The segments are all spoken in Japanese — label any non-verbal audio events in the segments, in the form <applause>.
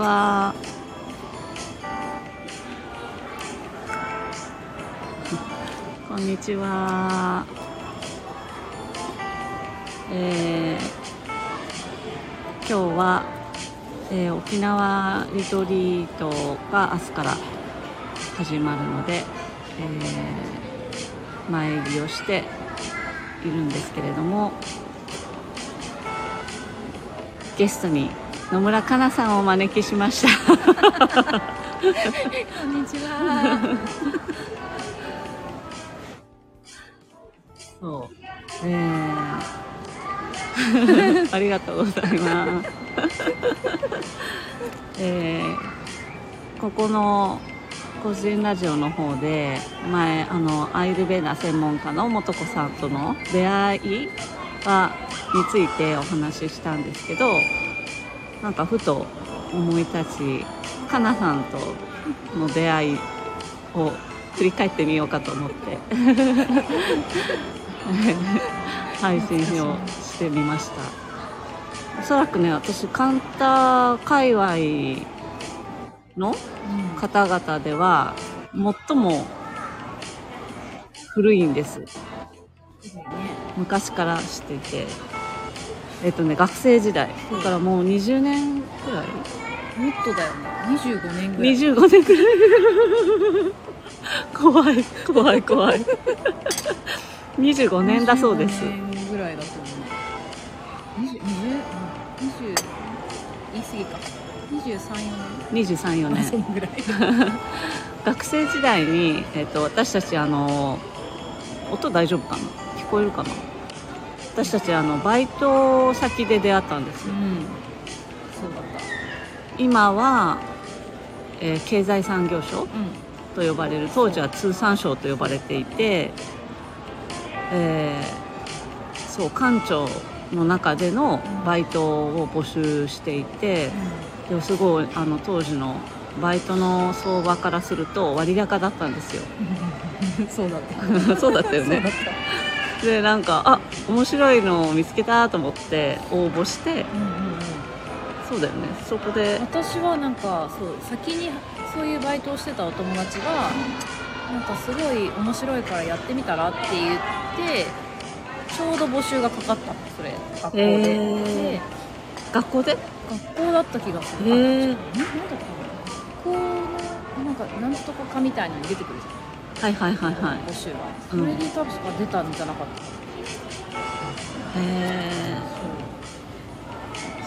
は。こんにちは。えー、今日は、えー、沖縄リトリートが明日から始まるので、えー、前入りをしているんですけれどもゲストに野村かなさんをお招きしました。こんにちは。<laughs> そう。えー、<laughs> ありがとうございます。<laughs> えー、ここの個人ラジオの方で前あのアイルベーダ専門家の素子さんとの出会いはについてお話ししたんですけどなんかふと思い立ちかなさんとの出会いを振り返ってみようかと思って <laughs> 配信をしてみました。おそらくね私カンター界隈の方々では最も古いんです、昔から知っていて。えっとね学生時代だからもう20年くらい？もっとだよね。25年ぐらい。25年くらい。怖い。怖い怖い。25年だそうです。25年ぐらいだと思う20 20 20言い過ぎか23、4年23、4年ぐらい学生時代に、えーと、私たちあの音大丈夫かな聞こえるかな私たちあのバイト先で出会ったんですよ、うん、そうだった。今は、えー、経済産業省と呼ばれる、当時は通産省と呼ばれていて、えー、そう官庁の中でのバイトを募集していて、でもすごいあの当時のバイトの相場からすると割高だったんですよ。<laughs> そうだった。<laughs> そうだったよねでなんかあ面白いのを見つけたと思って応募して、うんうんうん、そうだよね。そこで私はなんかそう先にそういうバイトをしてたお友達がなんかすごい面白いからやってみたらって言ってちょうど募集がかかったのそれ。学校で、えー、学校で？学校だった気がする、えー、なんだっけ学校のなんかなんとかかみたいに出てくるじゃんはいはいはいはい。募集がそれに多分出たんじゃなかった。へえ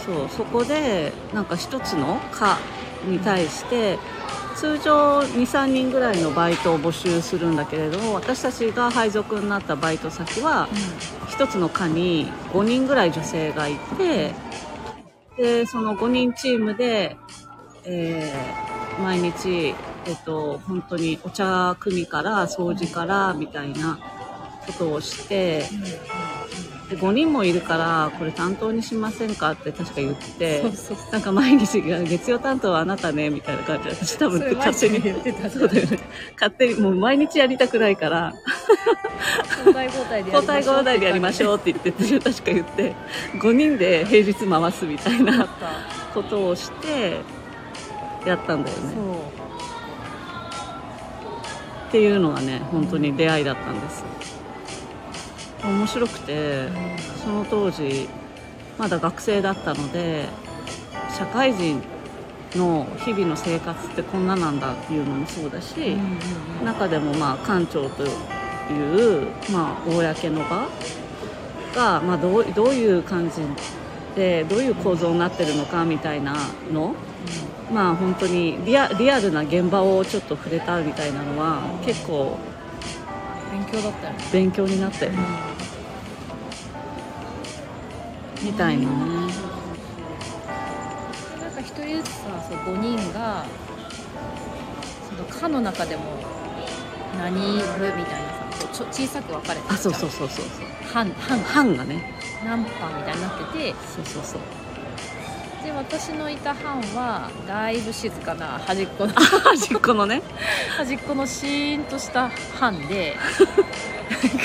そうそこでなんか一つの科に対して通常23人ぐらいのバイトを募集するんだけれども私たちが配属になったバイト先は1つの課に5人ぐらい女性がいてでその5人チームで、えー、毎日、えっと、本当にお茶組から掃除からみたいなことをして、で5人もいるからこれ担当にしませんかって確か言ってなんか毎日月曜担当はあなたねみたいな感じで私多分勝手に言ってたそうだよね。勝手にもう毎日やりたくないから。交代交代で交代交代でやりましょうって言って確か言って5人で平日回すみたいなことをしてやったんだよねっていうのがね本当に出会いだったんです、面白くて、その当時まだ学生だったので社会人の日々の生活ってこんななんだっていうのもそうだし、中でもまあ館長という、まあ、公の場が、まあ、どうどういう感じでどういう構造になってるのかみたいなの、まあ本当にリアリアルな現場をちょっと触れたみたいなのは結構勉強だったよね。勉強になったよね、うん、みたいなねなんか一人ずつさそう5人がその課の中でも何部みたいなさちょ小さく分かれてあそうそうそうそう班班班がね。何班みたいになってて。そうそうそう。で私のいた班はだいぶ静かな端っこの端っこのね。<laughs> 端っこのシーンとした班で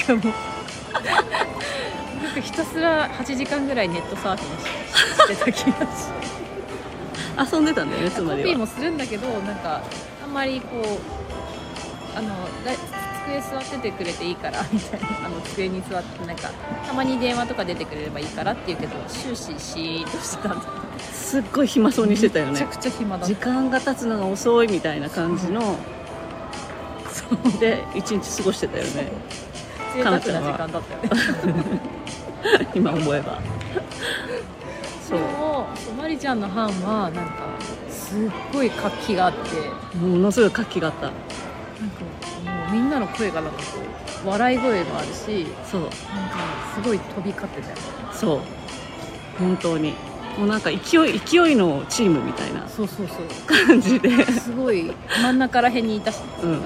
なんかもうなんかひたすら8時間ぐらいネットサーフィンしてた気がし <laughs> 遊んでたんだよねつまコピーもするんだけどなんかあんまりこうあのだ机座っててくれていいから <laughs> みたいな。あの机に座ってなんかたまに電話とか出てくれればいいからって言うけど終始シーンとしてたんだ。よねすっごい暇そうにしてたよね。めちゃくちゃ暇だっ時間が経つのが遅いみたいな感じのそうで一日過ごしてたよね。た贅沢な時間だったよね。<laughs> 今思えば。そう。マリちゃんの班はなんかすっごい活気があって。ものすごい活気があった。なんかみんなの声がなんかこう笑い声もあるしそう。なんかすごい飛び交ってたよそう。本当に。もうなんか勢い勢いのチームみたいなそうそうそう。感じで。すごい真ん中らへんにいたし、うん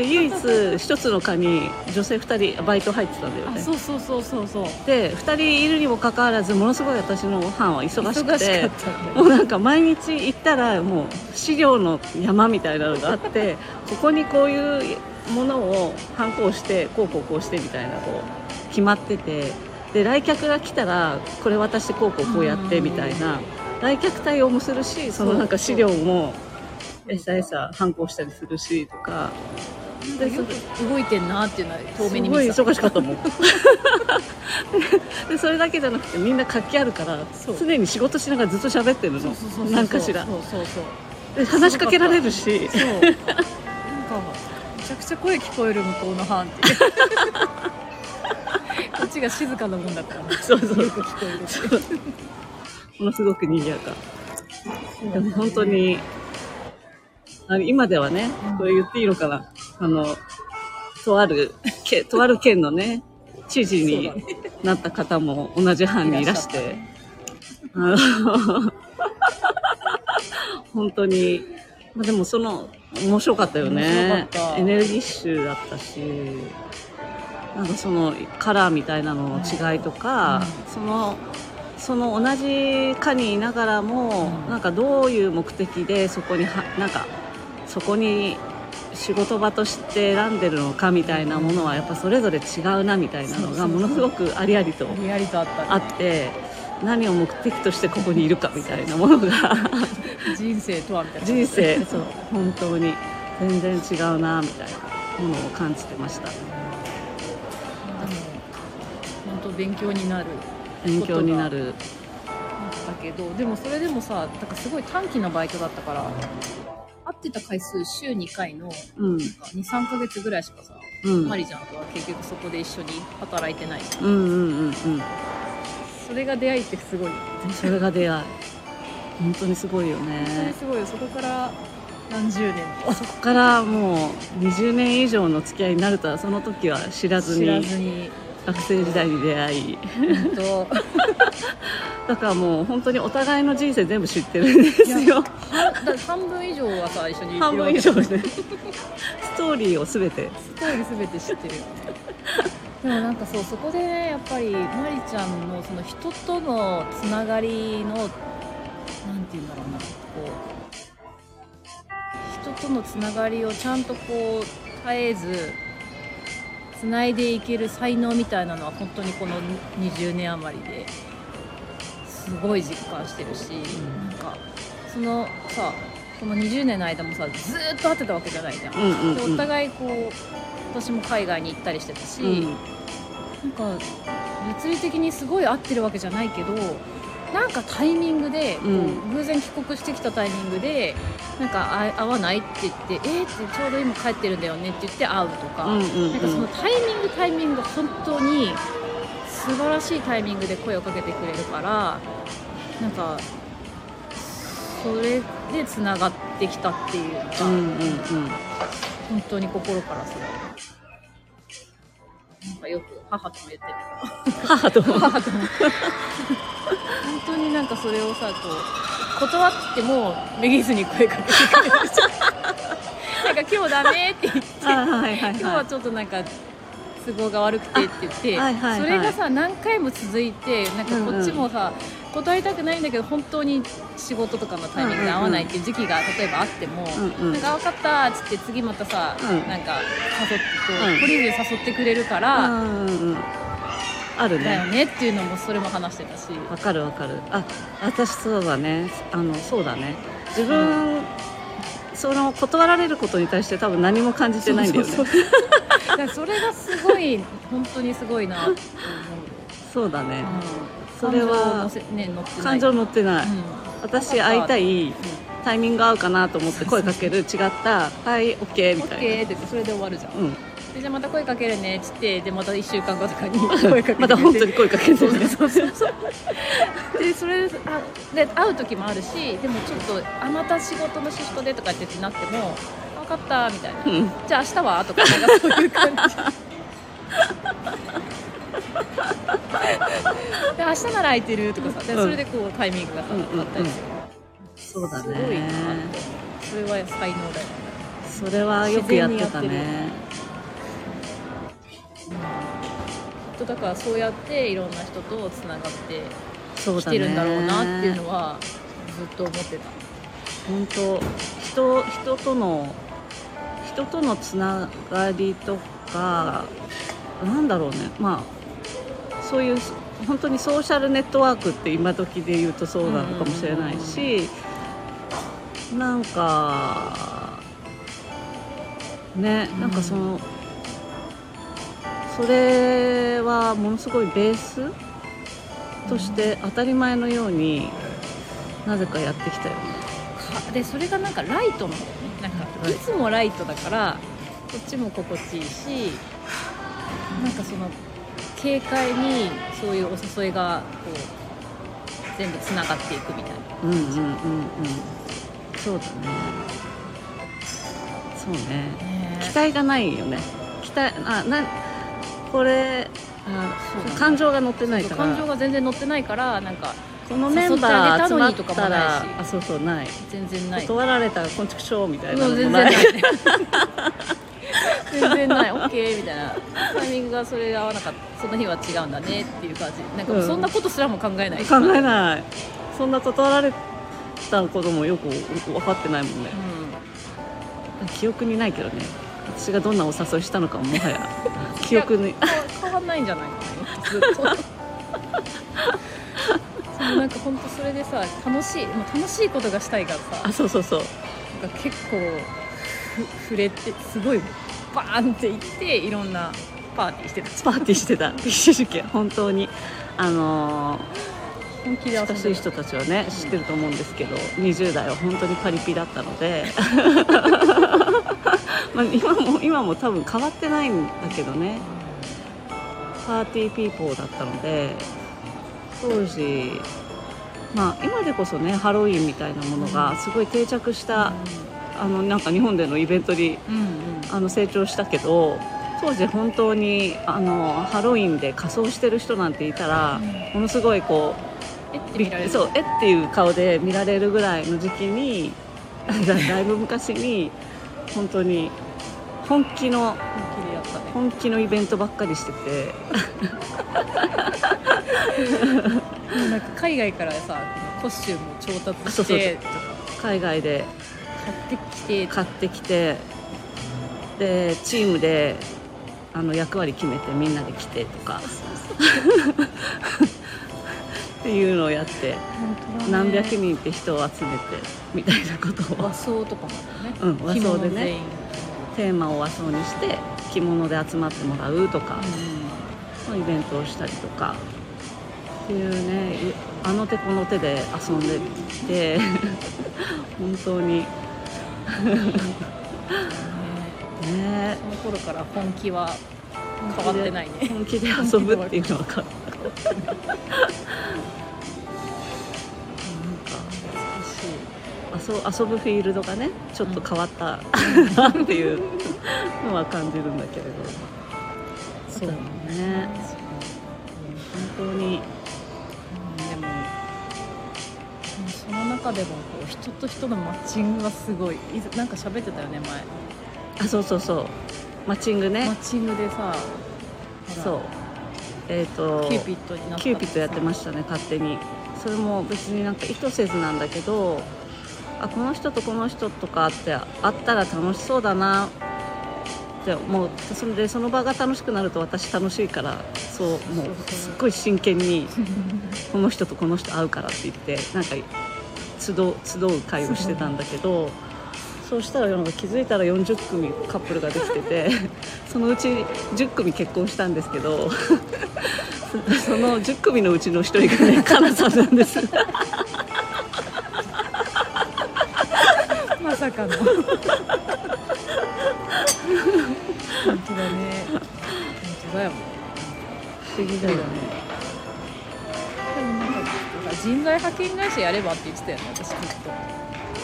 で唯一一つの課に女性2人バイト入ってたんだよあねそうそうそうそうそう。で2人いるにもかかわらずものすごい私の班は忙しくてったんだもうなんか毎日行ったらもう資料の山みたいなのがあってここにこういうものを反抗してこうこうこうしてみたいなこう決まっててで来客が来たらこれ渡してこうこうこうやってみたいな来客対応もするしそのなんか資料も餌餌反抗したりするしとか動いてんなっていうのは遠目にすごい忙しかったもん。<laughs> でそれだけじゃなくてみんな活気あるから常に仕事しながらずっと喋ってるの。そうそうそうそうなんかしら。そうそうそう。で話しかけられるし。そう。なんかめちゃくちゃ声聞こえる向こうの班っていう。<laughs> こっちが静かなもんだから、ね、そうそう。よく聞こえるっていう。ものすごく賑やか。でも本当に今ではねうん。これ言っていいのかなあのとあるけとある県のね知事になった方も同じ班にいらして。あの本当に、まあ、でもその面白かったよね。エネルギッシュだったしなんかそのカラーみたいなのの違いとか、そのその同じ課にいながらも、うん。なんかどういう目的でそこにはなんかそこに仕事場として選んでるのかみたいなものはやっぱそれぞれ違うなみたいなのがものすごくありありとあって何を目的としてここにいるかみたいなものが人生とはみたいな。人生そう本当に全然違うなみたいなものを感じてました。でも本当勉強になる。勉強になる。だけどでもそれでもさだからすごい短期のバイトだったから会ってた回数週2回のうん。23ヶ月ぐらいしかさ、うん。マリちゃんとは結局そこで一緒に働いてない。しうんうんうんうん。それが出会いってすごい。それが出会い。本当にすごいよ本当にねすごいよ。そこから何十年。もそこからもう20年以上の付き合いになるとはその時は知らず知らにずに学生時代に出会い。だからもう本当にお互いの人生全部知ってるんですいよ半分以上はさ一緒に半分以上ね。ストーリーを全て。ストーリー全て知ってる。よでもなんかそうそこでやっぱりマリちゃんのその人とのつながりのなんて言うんだろうなこう人とのつながりをちゃんとこう絶えずつないでいける才能みたいなのは本当にこの20年余りですごい実感してるし、ん。なんかそのさこの20年の間もさずーっと会ってたわけじゃないじゃん。うんうんうん。でお互いこう私も海外に行ったりしてたし、うん。なんか物理的にすごい合ってるわけじゃないけどなんかタイミングで、こううん。偶然帰国してきたタイミングでなんかあ会わないって言ってえー、ってちょうど今帰ってるんだよねって言って会うとか、うんうんうん。なんかそのタイミングタイミングが本当に素晴らしいタイミングで声をかけてくれるからなんかそれでつながってきたっていうのが、うんうんうん。本当に心からするなんかよく母とも言ってる。けど母と母とも。<laughs> 本当になんかそれをさこう断ってもめげずに声かけてくれる。しなんか今日ダメって言ってはいはいはい今日はちょっとなんか都合が悪くてって言って、あはいはいはい。それがさ何回も続いてなんかこっちもさ、断りたくないんだけど本当に仕事とかのタイミングで合わないっていう時期が例えばあっても、うんうんなんか分かったっつって次またさ、うん。なんか誘ってこう、うん。懲りずに誘ってくれるから、うんうんうんあるだよねねっていうのもそれも話してたし。わかるわかる。あ私そうだね。あのそうだね。自分、その断られることに対して多分何も感じてないんだよね。それがすごい本当にすごいなと思う。そうだね、うん。それは感情乗ってない。感情乗ってない、うん。私会いたいタイミング合うかなと思って声かける。違った「はいオッケー」みオたいな。ッケーってそれで終わるじゃん。うん。でじゃあまた声かけるねっつってでまた1週間後とかに声かけて。また本当に声かけてそうねそうそうそう。でそれあで会う時もあるしでもちょっとあまた仕事のシフトでとかってなっても分かったみたいな、うん。じゃあ明日は？とかそういう感じ。<laughs> で明日なら空いてるとかさ。でうんそれでこうタイミングがさうんうんうん。あったりする、そうだすごいなって。ねそれは才能だよね。それはよくやってたねとだからそうやっていろんな人とつながってきてるんだろうなっていうのはずっと思ってた。本当人人との人とのつながりとかなんだろうね。まあそういう本当にソーシャルネットワークって今時で言うとそうなのかもしれないしなんかねなんかその、それはものすごいベースとして当たり前のようになぜかやってきたよね。かでそれがなんかライトなんだよね。なんかはいいつもライトだからこっちも心地いいしなんかその軽快にそういうお誘いがこう全部つながっていくみたいな。うんうんうんうん。そうだね。そうね。期待がないよね。期待あなこれあそう感情が乗ってないから。感情が全然乗ってないからなんかこのメンバー集まったらし。あそうそうない。全然ない。断られたらこんちくしょうみたいなのもな然いない。全然ない。<laughs> OK みたいな。タイミングがそれ合わなかった。その日は違うんだねっていう感じ。なんかそんなことすらも考えない、考えない。そんな断られたこともよく分かってないもんね。う記憶にないけどね私がどんなお誘いしたのかももはや <laughs> 記憶に。ん、変わんないんじゃないかなずっと。<laughs> そうなんか本当それでさ楽しいもう楽しいことがしたいからさ。あそうそうそう。なんか結構ふ触れてすごいバーンっていっていろんなパーティーしてた。パーティーしてた。<laughs> 一時期本当に。あの本気で親しい人たちはね知ってると思うんですけど20代は本当にパリピだったのでまあ今も今も多分変わってないんだけどね。パーティーピーポーだったので当時まあ今でこそねハロウィンみたいなものがすごい定着した、あのなんか日本でのイベントにあの成長したけど当時本当にあのハロウィンで仮装してる人なんていたら、ものすごいこえってそうえっていう顔で見られるぐらいの時期に <laughs> だだいぶ昔に本当に本気の本気でやったね本気のイベントばっかりしてて。なんか海外からさコスチュームを調達そうそうして海外で買ってきて。買ってきてでチームであの役割決めてみんなで来てとか <laughs> っていうのをやって。何百人って人を集めてみたいなことを。和装とかもね。うん和装でね。テーマを和装にして着物で集まってもらうとかうのイベントをしたりとか。っていうねいあの手この手で遊んでて <laughs> 本当に。んね。<laughs> ね。その頃から本気は変わってないね。本気で遊ぶっていうのは変わったなんか遊遊ぶフィールドがねちょっと変わったな <laughs> っていうのは感じるんだけれど。そうだね。本当に。うんでもその中でもこう人と人のマッチングはすごい。なんか喋ってたよねあそうそうそう。マッチングね。前マッチングでさそうえっ、とキューピッドになったキューピッドやってましたね勝手に。それも別になんか意図せずなんだけどあこの人とこの人とかってあったら楽しそうだなでもう。それでその場が楽しくなると私楽しいからそうもう。すっごい真剣にこの人とこの人会うからって言ってなんか集う集う会をしてたんだけどそうしたらなんか気づいたら40組カップルができてて <laughs> そのうち10組結婚したんですけど <laughs> その10組のうちの1人がねかなさんなんです。<laughs> まさかの。本当だね。本当だよ不思議だよね。でもなんか人材派遣会社やればって言ってたよね私ずっと。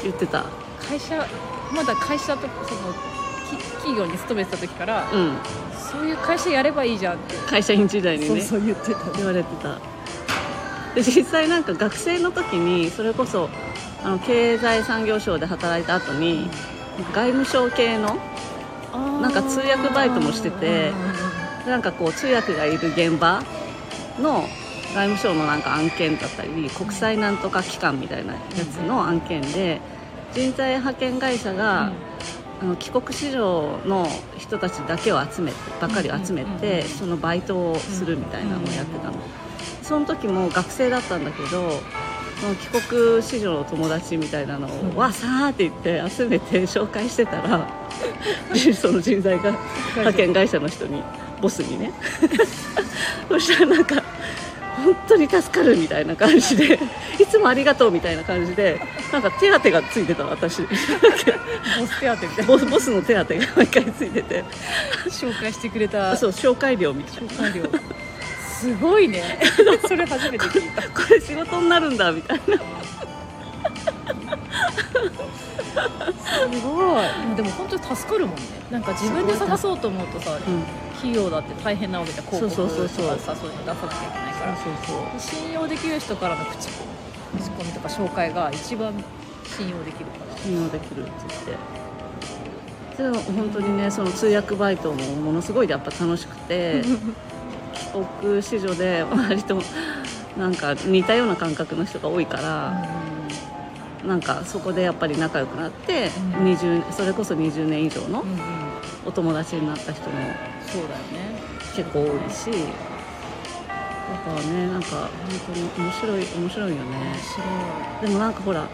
言ってた。会社まだ会社とそのき企業に勤めてた時から、うん。そういう会社やればいいじゃんって、会社員時代にね。そう言ってた。言われてた。で実際なんか学生の時にそれこそあの経済産業省で働いた後に外務省系のなんか通訳バイトもしててなんかこう通訳がいる現場の外務省のなんか案件だったり国際なんとか機関みたいなやつの案件で人材派遣会社が、あの帰国子女の人たちだけを集めてばっかり集めてそのバイトをするみたいなのをやってたの。その時も学生だったんだけど帰国子女の友達みたいなのうん。をわさーって言って集めて紹介してたら <laughs> その人材が派遣会社の人にボスにね。<laughs> そしたらなんか本当に助かるみたいな感じで <laughs> いつもありがとうみたいな感じでなんか手当がついてたの私。ボス手当みたいな。ボスボスの手当が毎回ついてて。紹介してくれた。そう紹介料みたいな。紹介料。すごいね。<laughs> それ初めて聞いた。これ仕事になるんだみたいなすごい。でも本当に助かるもんね。なんか自分で探そうと思うとさ企業だって大変なわけじゃん広告とそうそうそうそう。かさそういうの出さなきゃいけないから。信用できる人からの口コミ口コミとか紹介が一番信用できるから。信用できるって言って。でも本当にねその通訳バイトもものすごいやっぱ楽しくて <laughs> 帰国子女で割となんか似たような感覚の人が多いから、なんかそこでやっぱり仲良くなって、うん。20それこそ20年以上のお友達になった人も結構多いしだからねなんか本当に面白い面白いよね。面でもなんかほら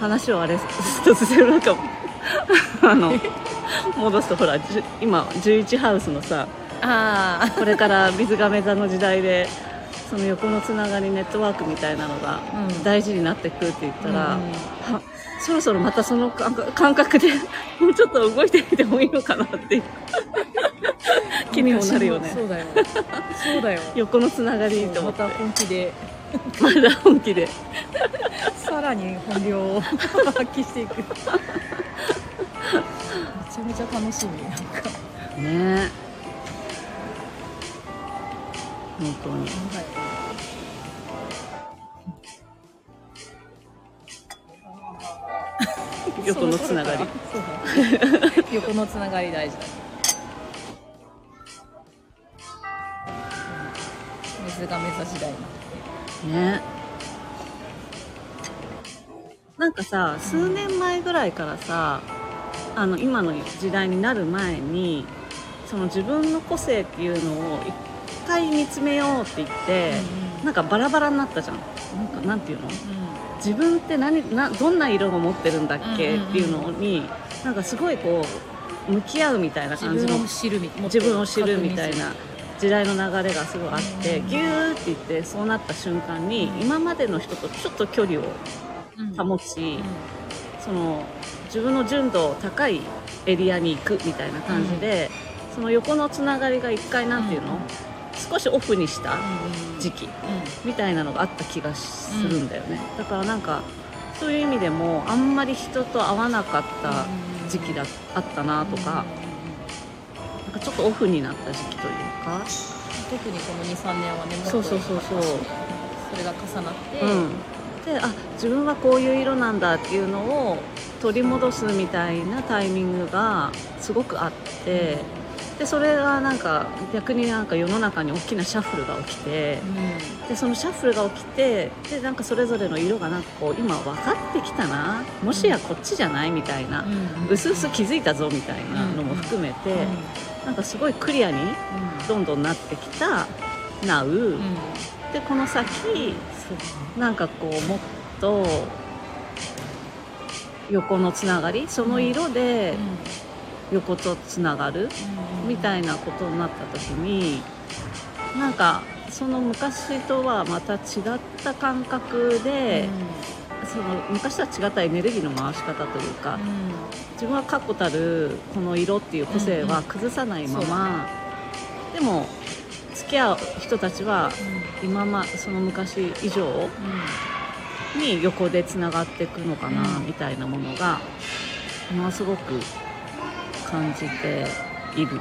話をあれ突然なんか <laughs> あの戻すとほら今11ハウスのさあこれから水亀座の時代でその横のつながりネットワークみたいなのがうん。大事になってくって言ったら、うんはそろそろまたその感覚で <laughs> もうちょっと動いてみてもいいのかなっていう。<laughs> 気にもなるよね。そうだよ。そうだよ。<laughs> 横のつながりと思って。また本気で。まだ本気で。さらに本領を発揮していく。めちゃめちゃ楽しみなんか。ね本当に。<laughs> 横のつながり。横のつながり大事だ。水が目指し時代ね。なんかさ数年前ぐらいからさあの今の時代になる前にその自分の個性っていうのを一回見つめようって言って、なんかバラバラになったじゃん。なんかなんていうの？自分って何などんな色を持ってるんだっけ、うんうんうん。っていうのになんかすごいこう向き合うみたいな自感じの自分を知るみたいな時代の流れがすごいあって、うんギューって言ってそうなった瞬間に、うん。今までの人とちょっと距離を保ち、その自分の純度高いエリアに行くみたいな感じで、その横のつながりが一回なんていうの、うん少しオフにした時期うみたいなのがあった気がするんだよね、だからなんかそういう意味でもあんまり人と会わなかった時期だあったなとか、なんかちょっとオフになった時期というか、特にこの23年はねもっとそうそうそうそう。それが重なって、うん、であ自分はこういう色なんだっていうのを取り戻すみたいなタイミングがすごくあってでそれがなんか逆になんか世の中に大きなシャッフルが起きてでそのシャッフルが起きてでなんかそれぞれの色がなんかこう今分かってきたなもしやこっちじゃないみたいなうすうす気づいたぞみたいなのも含めてなんかすごいクリアにどんどんなってきた Now でこの先なんかこうもっと横のつながりその色で横とつながる？みたいなことになった時になんかその昔とはまた違った感覚で、その昔とは違ったエネルギーの回し方というか、自分は確固たるこの色っていう個性は崩さないまま、でも付き合う人たちは今まその昔以上に横でつながっていくのかなみたいなものがものすごく感じている。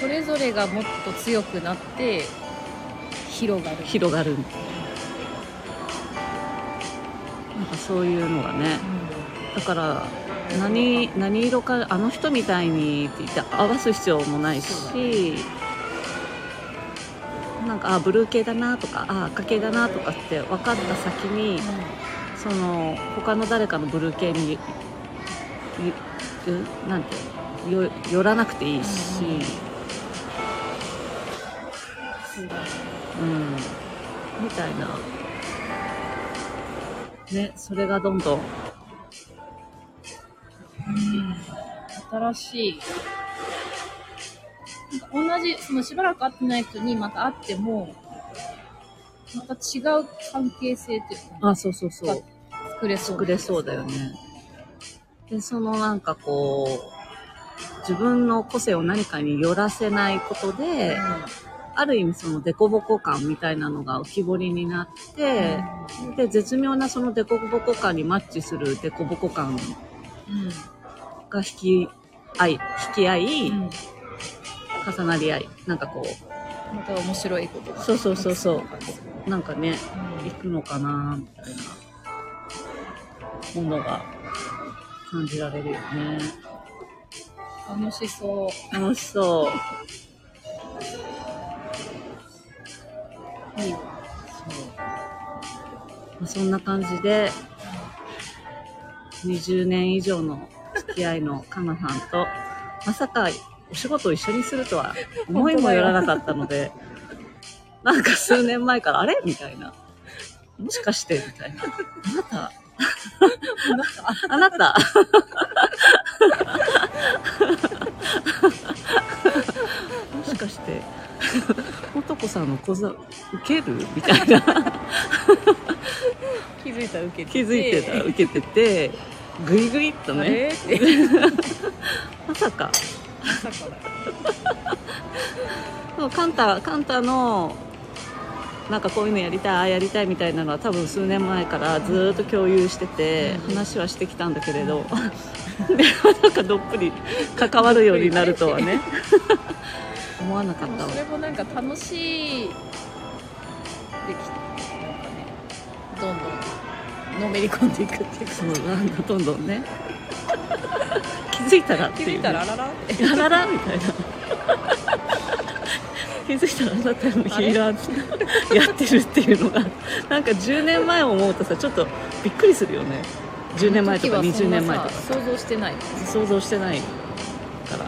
それぞれがもっと強くなって広がる。広がる。なんかそういうのがね、だから何何色かあの人みたいにって言って合わす必要もないしなんかあブルー系だなとかあ赤系だなとかって分かった先に、その他の誰かのブルー系になんてよ寄らなくていいし、うん、みたいな。ねそれがどんどん。新しい。なんか同じそのしばらく会ってない人にまた会ってもまた違う関係性っていうかあそうそうそう。作れそう作れそうだよねでそのなんかこう自分の個性を何かに寄らせないことで、ある意味その凸凹感みたいなのが浮き彫りになって、で絶妙なその凸凹感にマッチする凸凹感が引き合い引き合い、うん重なり合いなんかこまた面白いことが。そうそうそうそう。なんかねうん。行くのかなみたいなものが感じられるよね。楽しそう。楽しそう。い。いまあそんな感じで20年以上の付き合いのかなさんとまさかお仕事を一緒にするとは思いもよらなかったので <laughs> なんか数年前からあれ？みたいな。もしかして？みたいな。あなたあなた。もしかして男さんの講座受けるみたいな。気づいたら受けて気づいてた受けててグイグイっとあねまさか。まさかだカンタカンタのなんかこういうのやりたいああやりたいみたいなのは多分数年前からずーっと共有しててうん。話はしてきたんだけれどで <laughs> なんかどっぷり関わるようになるとはね。<laughs> 思わなかったそれもなんか楽しいできなんかねどんどんのめり込んでいくっていうか。そうなんかどんどんね。<laughs> 気づいたらっていう、ね、気づいたらあららって。あららみたいな気づいたらあなたのヒーラーやってるっていうのがなんか10年前を思うとさちょっとびっくりするよね。10年前とか20年前とか。想像してない。想像してないから。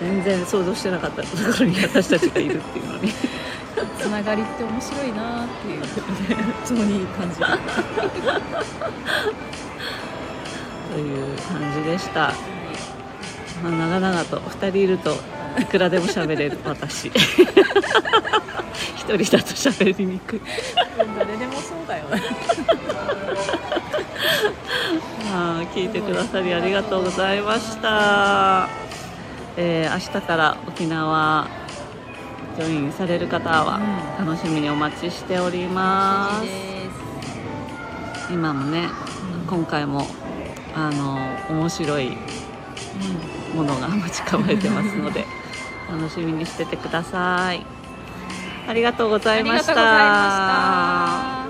全然想像してなかったところに私たちがいるっていうのに。つながりって面白いなっていう。本当に感じるという感じでした、まあ、長々と2人いるといくらでも喋れる私。<laughs> 一人だと喋りにくい。誰でもそうだよね。ま <laughs> あ聞いてくださりありがとうございました、えー明日から沖縄ジョインされる方はうん。楽しみにお待ちしております、今もね今回もあの面白いものが待ち構えてますので <laughs> 楽しみにしててください。ありがとうございましありがとうございました。